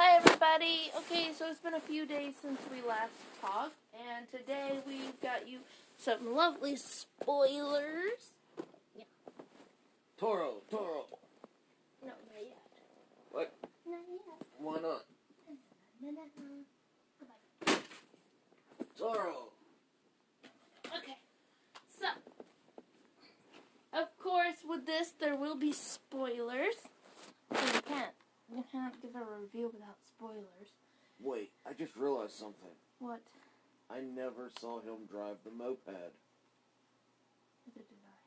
Hi everybody. Okay, so it's been a few days since we last talked, and today we've got you some lovely spoilers. Yeah. Toro, Toro. No, not yet. What? Not yet. Why not? No, no, no. Toro. Okay, so of course with this there will be spoilers. So you can't you can't give a review without spoilers. Wait, I just realized something. What? I never saw him drive the moped. Neither did I.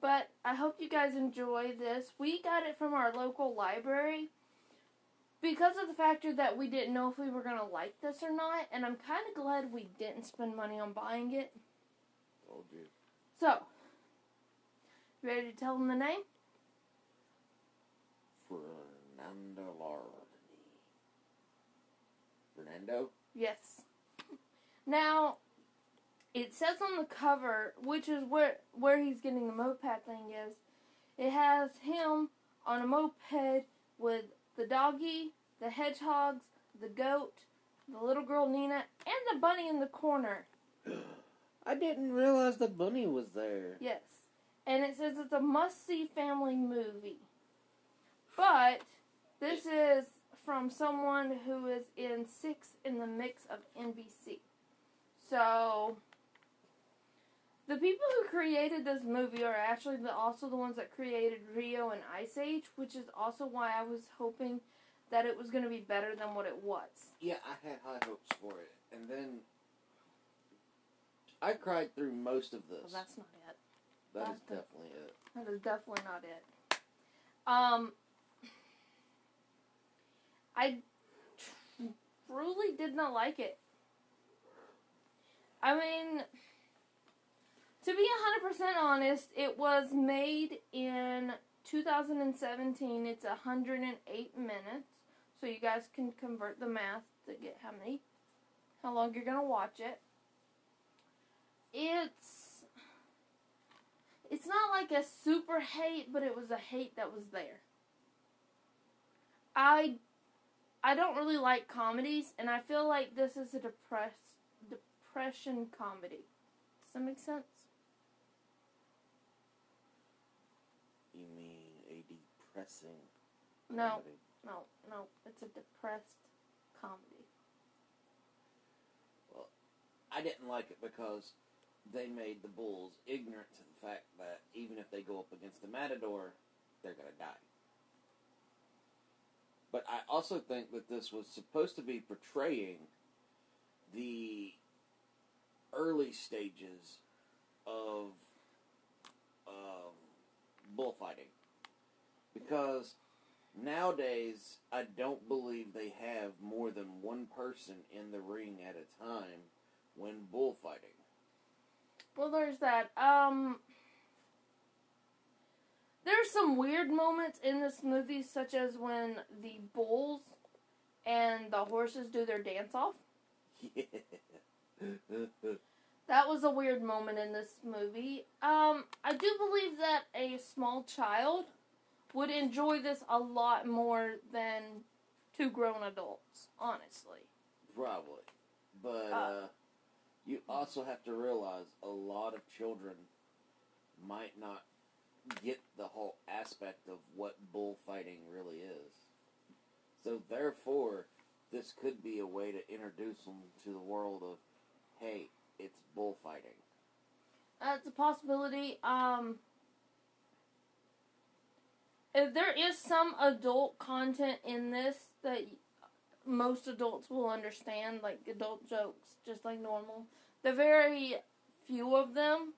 But I hope you guys enjoy this. We got it from our local library because of the factor that we didn't know if we were going to like this or not, and I'm kind of glad we didn't spend money on buying it. Oh, Told you. So, you ready to tell them the name? Uh, Fernando Lardini. Fernando? Yes. Now, it says on the cover, which is where where he's getting the moped thing is, it has him on a moped with the doggy, the hedgehogs, the goat, the little girl Nina, and the bunny in the corner. I didn't realize the bunny was there. Yes. And it says it's a must see family movie. But this is from someone who is in six in the mix of NBC. So the people who created this movie are actually the, also the ones that created Rio and Ice Age, which is also why I was hoping that it was going to be better than what it was. Yeah, I had high hopes for it. And then I cried through most of this. Well, that's not it. that is that's the- definitely it. That is definitely not it. Um, I truly did not like it. I mean, to be 100% honest, it was made in 2017. It's 108 minutes. So you guys can convert the math to get how many, how long you're going to watch it. It's it's not like a super hate, but it was a hate that was there. I I don't really like comedies, and I feel like this is a depressed depression comedy. Does that make sense? You mean a depressing No, no, no. It's a depressed comedy. Well, I didn't like it because they made the bulls ignorant to the fact that even if they go up against the matador, they're gonna die. But I also think that this was supposed to be portraying the early stages of um, bullfighting. Because nowadays, I don't believe they have more than one person in the ring at a time when bullfighting. Well, there's that. Um, there's some weird moments in this movie, such as when the bulls and the horses do their dance off. That was a weird moment in this movie. Um, I do believe that a small child would enjoy this a lot more than two grown adults, honestly. Probably. But Uh, uh, you also have to realize a lot of children might not get the whole aspect of what bullfighting really is. So therefore, this could be a way to introduce them to the world of, hey, it's bullfighting. That's a possibility. Um, there is some adult content in this that most adults will understand, like adult jokes, just like normal. The very few of them,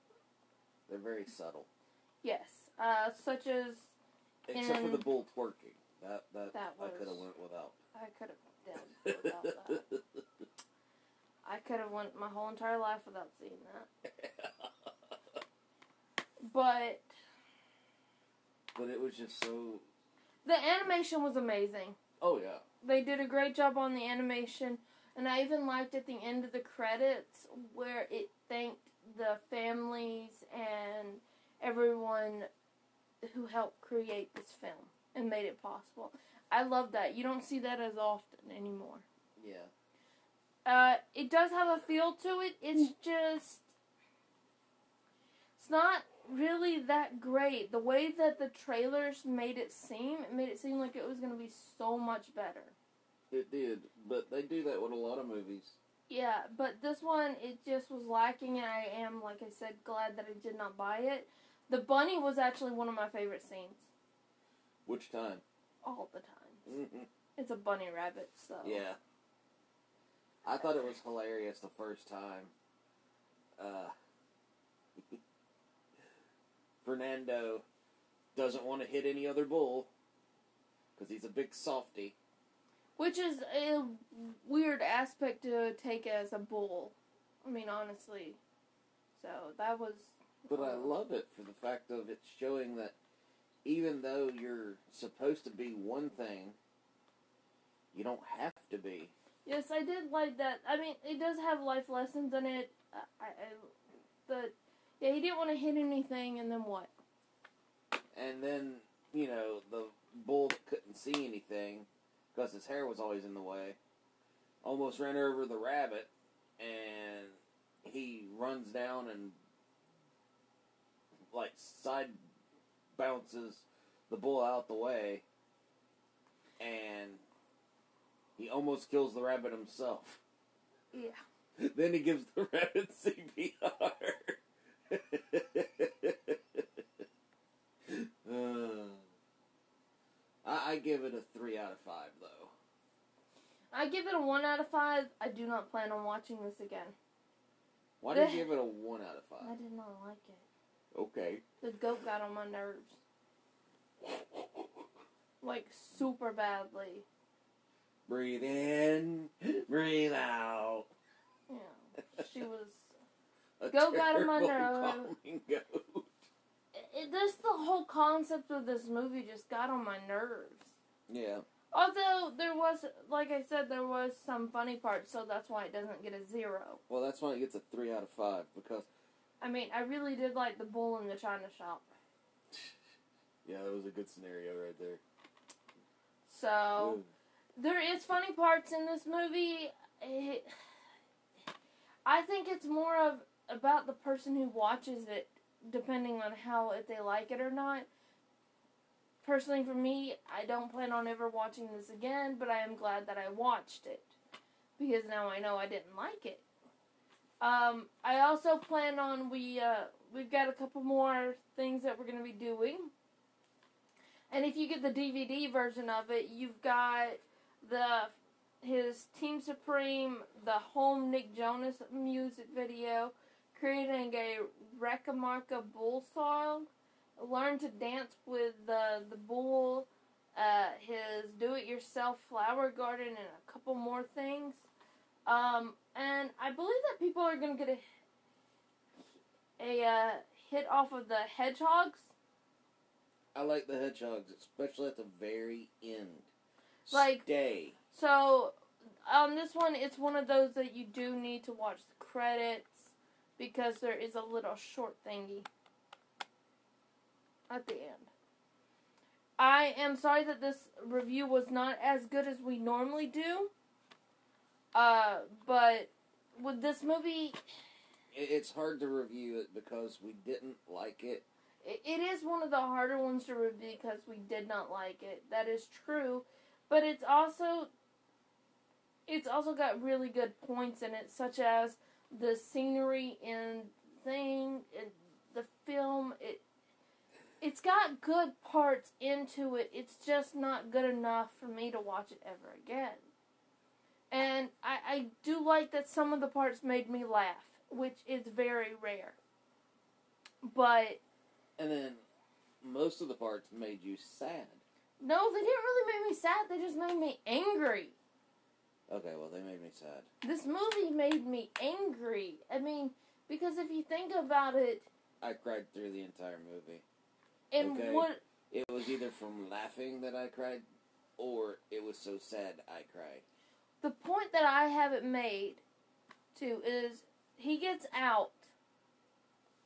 They're very subtle, yes, uh, such as except for the bull twerking. That that, That I could have went without. I could have done without that. I could have went my whole entire life without seeing that. But but it was just so. the animation was amazing. Oh yeah. they did a great job on the animation and i even liked at the end of the credits where it thanked the families and everyone who helped create this film and made it possible I love that. You don't see that as often anymore. Yeah. Uh, it does have a feel to it. It's just, it's not really that great. The way that the trailers made it seem, it made it seem like it was going to be so much better. It did, but they do that with a lot of movies. Yeah, but this one, it just was lacking, and I am, like I said, glad that I did not buy it. The bunny was actually one of my favorite scenes Which time? all the time. It's a bunny rabbit, so. Yeah. I thought it was hilarious the first time. Uh, Fernando doesn't want to hit any other bull because he's a big softy. Which is a weird aspect to take as a bull. I mean, honestly. So that was. But I love it for the fact of it's showing that even though you're supposed to be one thing, you don't have to be. Yes, I did like that. I mean, it does have life lessons in it. I, I, the yeah, he didn't want to hit anything, and then what? And then, you know, the bull that couldn't see anything because his hair was always in the way almost ran over the rabbit and he runs down and like side bounces the bull out the way and he almost kills the rabbit himself. Yeah. then he gives the rabbit CPR. Uh, I, I give it a three out of five, though. I give it a one out of five. I do not plan on watching this again. Why did you give it a one out of five? I did not like it. Okay. The goat got on my nerves. Like super badly. Breathe in, breathe out. Yeah. She was A Goat got on my terrible nerve. calming goat. it, this the whole concept of this movie just got on my nerves. Yeah. Although there was, like I said, there was some funny parts, so that's why it doesn't get a zero. Well, that's why it gets a three out of five because I mean, I really did like the bull in the china shop. yeah, that was a good scenario right there. So Ooh. there is funny parts in this movie. It, I think it's more of about the person who watches it, depending on how if they like it or not. Personally, for me, I don't plan on ever watching this again, but I am glad that I watched it because now I know I didn't like it. Um, I also plan on we uh, we've got a couple more things that we're going to be doing. And if you get the DVD version of it, you've got the his Team Supreme, the home Nick Jonas music video, creating a Rekamarka bull song, learn to dance with the the bull, uh, his do-it-yourself flower garden, and a couple more things. Um, and I believe that people are gonna get a a uh, hit off of the hedgehogs. I like the hedgehogs, especially at the very end. Like- Stay. So on this one, it's one of those that you do need to watch the credits because there is a little short thingy at the end. I am sorry that this review was not as good as we normally do. Uh, but with this movie, It's hard to review it because we didn't like it. it, it is one of the harder ones to review because we did not like it. That is true, but it's also it's also got really good points in it, such as the scenery and thing, and the film. It it's got good parts into it. It's just not good enough for me to watch it ever again. And I, I do like that some of the parts made me laugh, which is very rare. But And then most of the parts made you sad. No, they didn't really make me sad. They just made me angry. Okay, well, they made me sad. This movie made me angry. I mean, because if you think about it, I cried through the entire movie. and Okay. what It was either from laughing that I cried, or it was so sad I cried. The point that I have it made to is he gets out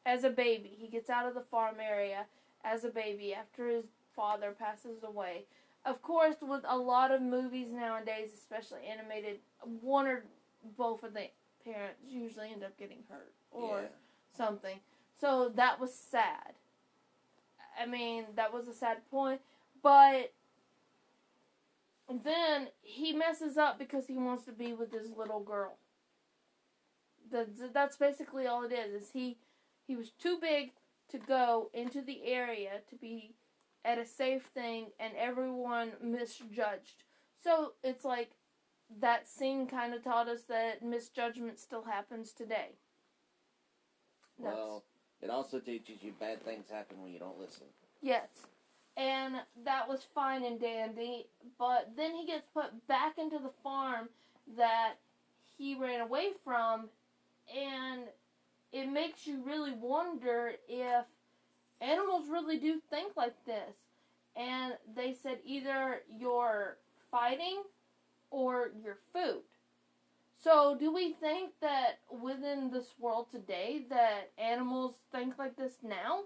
as a baby. He gets out of the farm area as a baby after his father passes away. of course, with a lot of movies nowadays, especially animated, one or both of the parents usually end up getting hurt or yeah. something. So that was sad. I mean, that was a sad point, but then he messes up because he wants to be with his little girl. That's, that's basically all it is. Is he he was too big to go into the area to be at a safe thing, and everyone misjudged. So it's like that scene kind of taught us that misjudgment still happens today. That's- Well, it also teaches you bad things happen when you don't listen. Yes. And that was fine and dandy, but then he gets put back into the farm that he ran away from, and it makes you really wonder if animals really do think like this. And they said either you're fighting or you're food. So, do we think that within this world today that animals think like this now?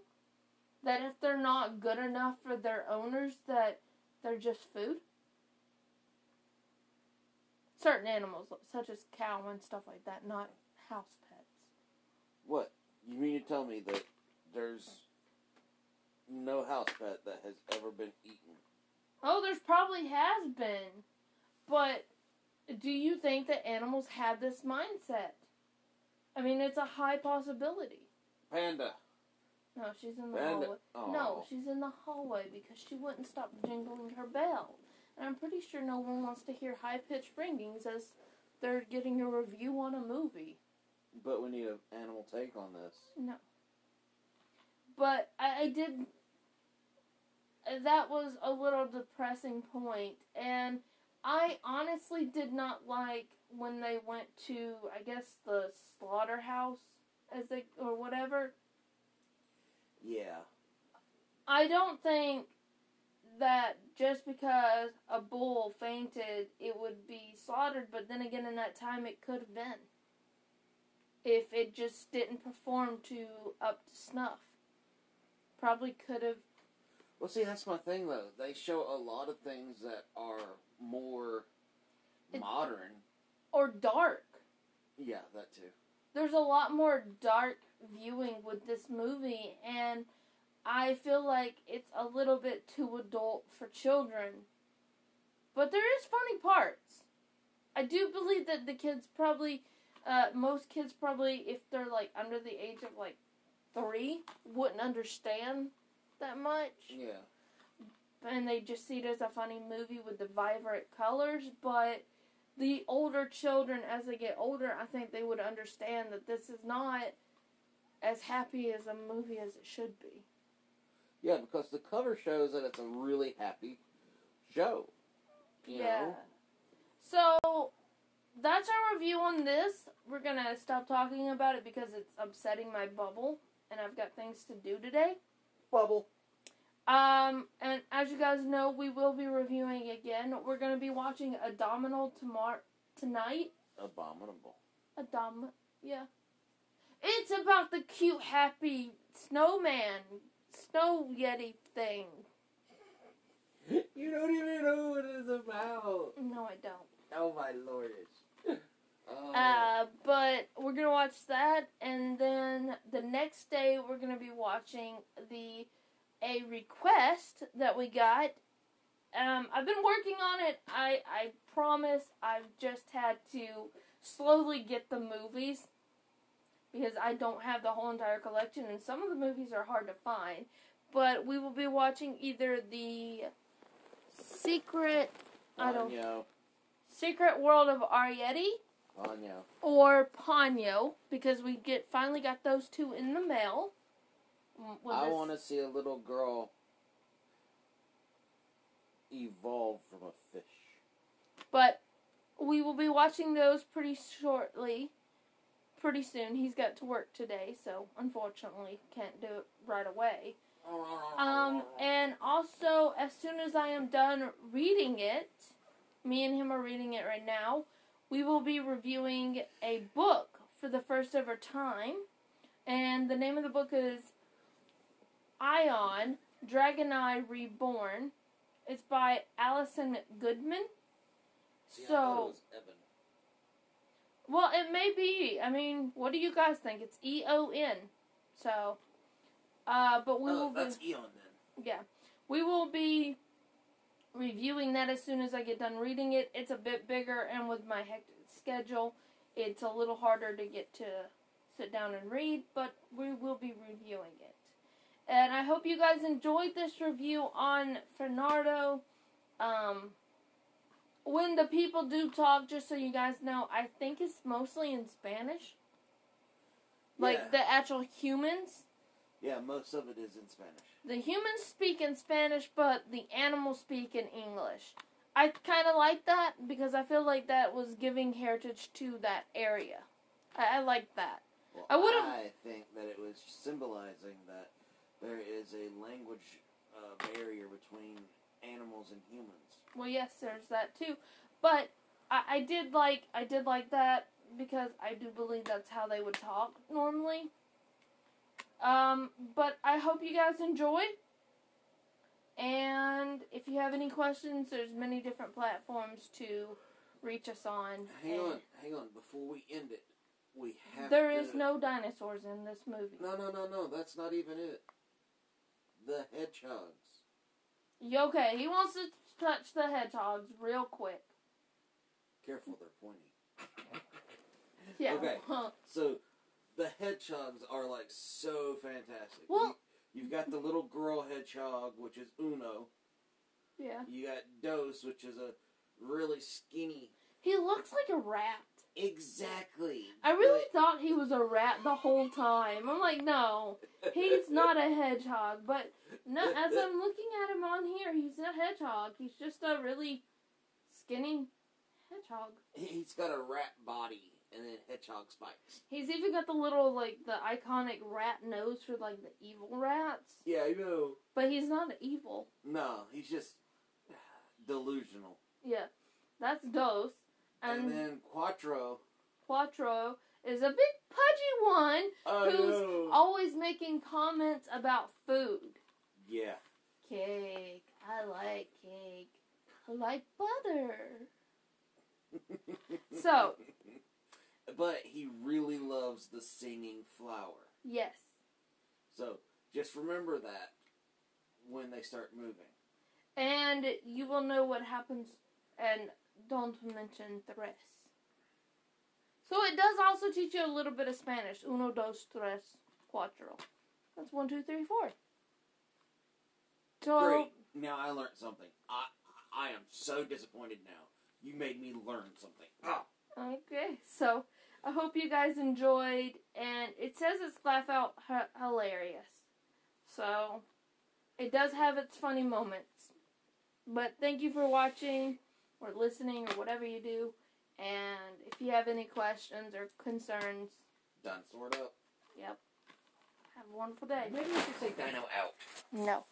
That if they're not good enough for their owners that they're just food certain animals such as cow and stuff like that not house pets What? You mean to tell me that there's no house pet that has ever been eaten? oh there's probably has been but do you think that animals have this mindset i mean it's a high possibility Panda. No she's in the Panda. hallway Oh. no she's in the hallway because she wouldn't stop jingling her bell and i'm pretty sure no one wants to hear high-pitched ringings as they're getting a review on a movie But we need an animal take on this. No. But I, I did. That was a little depressing point, and I honestly did not like when they went to, I guess, the slaughterhouse, as they or whatever. Yeah. I don't think that just because a bull fainted, it would be slaughtered. But then again, in that time, it could have been. If it just didn't perform to up to snuff, probably could have. Well, see, that's my thing, though. They show a lot of things that are more modern. Or dark. Yeah, that too. There's a lot more dark viewing with this movie, and I feel like it's a little bit too adult for children. But there is funny parts. I do believe that the kids probably, uh, most kids probably, if they're like under the age of like three, wouldn't understand that much Yeah. and they just see it as a funny movie with the vibrant colors. But the older children, as they get older, I think they would understand that this is not as happy as a movie as it should be. Yeah, because the cover shows that it's a really happy show. Yeah. know? So that's our review on this. We're gonna stop talking about it because it's upsetting my bubble, and I've got things to do today. Bubble. Um, and as you guys know, we will be reviewing again. We're gonna be watching Abdominal tomorrow tonight. Abominable. A dumb, yeah. It's about the cute, happy snowman, snow yeti thing. you don't even know what it's about. No, I don't. Oh my lord. Oh. Uh, but we're gonna watch that, and then the next day we're gonna be watching the a request that we got. Um, I've been working on it. I I promise. I've just had to slowly get the movies because I don't have the whole entire collection, and some of the movies are hard to find. But we will be watching either the Secret I don't- Secret World of Arrietty Ponyo. or Ponyo because we get finally got those two in the mail. Mm, I want to see a little girl evolve from a fish. But we will be watching those pretty shortly. Pretty soon. He's got to work today, so unfortunately can't do it right away. Um, and also, as soon as I am done reading it, me and him are reading it right now, we will be reviewing a book for the first ever time. And the name of the book is Ion Dragoneye Reborn. It's by Alison Goodman. See, So- thought it was Evan. Well, it may be. I mean, what do you guys think? It's E O N. So, uh, but we will Oh, be. that's Eon then. Yeah. We will be reviewing that as soon as I get done reading it. It's a bit bigger, and with my hectic schedule, it's a little harder to get to sit down and read, but we will be reviewing it. And I hope you guys enjoyed this review on Fernando. Um, when the people do talk, just so you guys know, I think it's mostly in Spanish. Like Yeah. the actual humans. Yeah, most of it is in Spanish. The humans speak in Spanish, but the animals speak in English. I kind of like that because I feel like that was giving heritage to that area. I, I like that. Well, I would've- I think that it was symbolizing that there is a language uh, barrier between animals and humans. Well, yes, there's that too, but I, I did like I did like that because I do believe that's how they would talk normally. Um, but I hope you guys enjoyed. And if you have any questions, there's many different platforms to reach us on. Hang on, hang on. Before we end it, we have There to... is no dinosaurs in this movie. No, no, no, no. That's not even it. The hedgehogs. Okay, he wants to touch the hedgehogs real quick. Careful, they're pointy. Yeah. Okay. Huh. So, the hedgehogs are like so fantastic. Well- you, have got the little girl hedgehog, which is Uno. Yeah. You got Dos, which is a really skinny. He looks like a rat. Exactly. I really thought he was a rat the whole time. I'm like, no, he's not a hedgehog. But no, as I'm looking at him on here, he's a hedgehog. He's just a really skinny hedgehog. He's got a rat body and then hedgehog spikes. He's even got the little like the iconic rat nose for like the evil rats. Yeah, you know. But he's not evil. No, he's just delusional. Yeah, that's Dos. And, And, then Cuatro. Cuatro is a big pudgy one I Who's know. always making comments about food. Yeah. Cake. I like cake. I like butter. So- But he really loves the singing flower. Yes. So just remember that when they start moving. And you will know what happens and don't mention tres. So it does also teach you a little bit of Spanish. Uno, dos, tres, cuatro. That's one, two, three, four. So Great. Now I learned something. I I am so disappointed now. You made me learn something. Ah. Okay, so I hope you guys enjoyed, and it says it's laugh out h- hilarious. So it does have its funny moments. But thank you for watching or listening or whatever you do. And if you have any questions or concerns, Done. Sort up. Yep. Have a wonderful day. Maybe we should say dino out. No.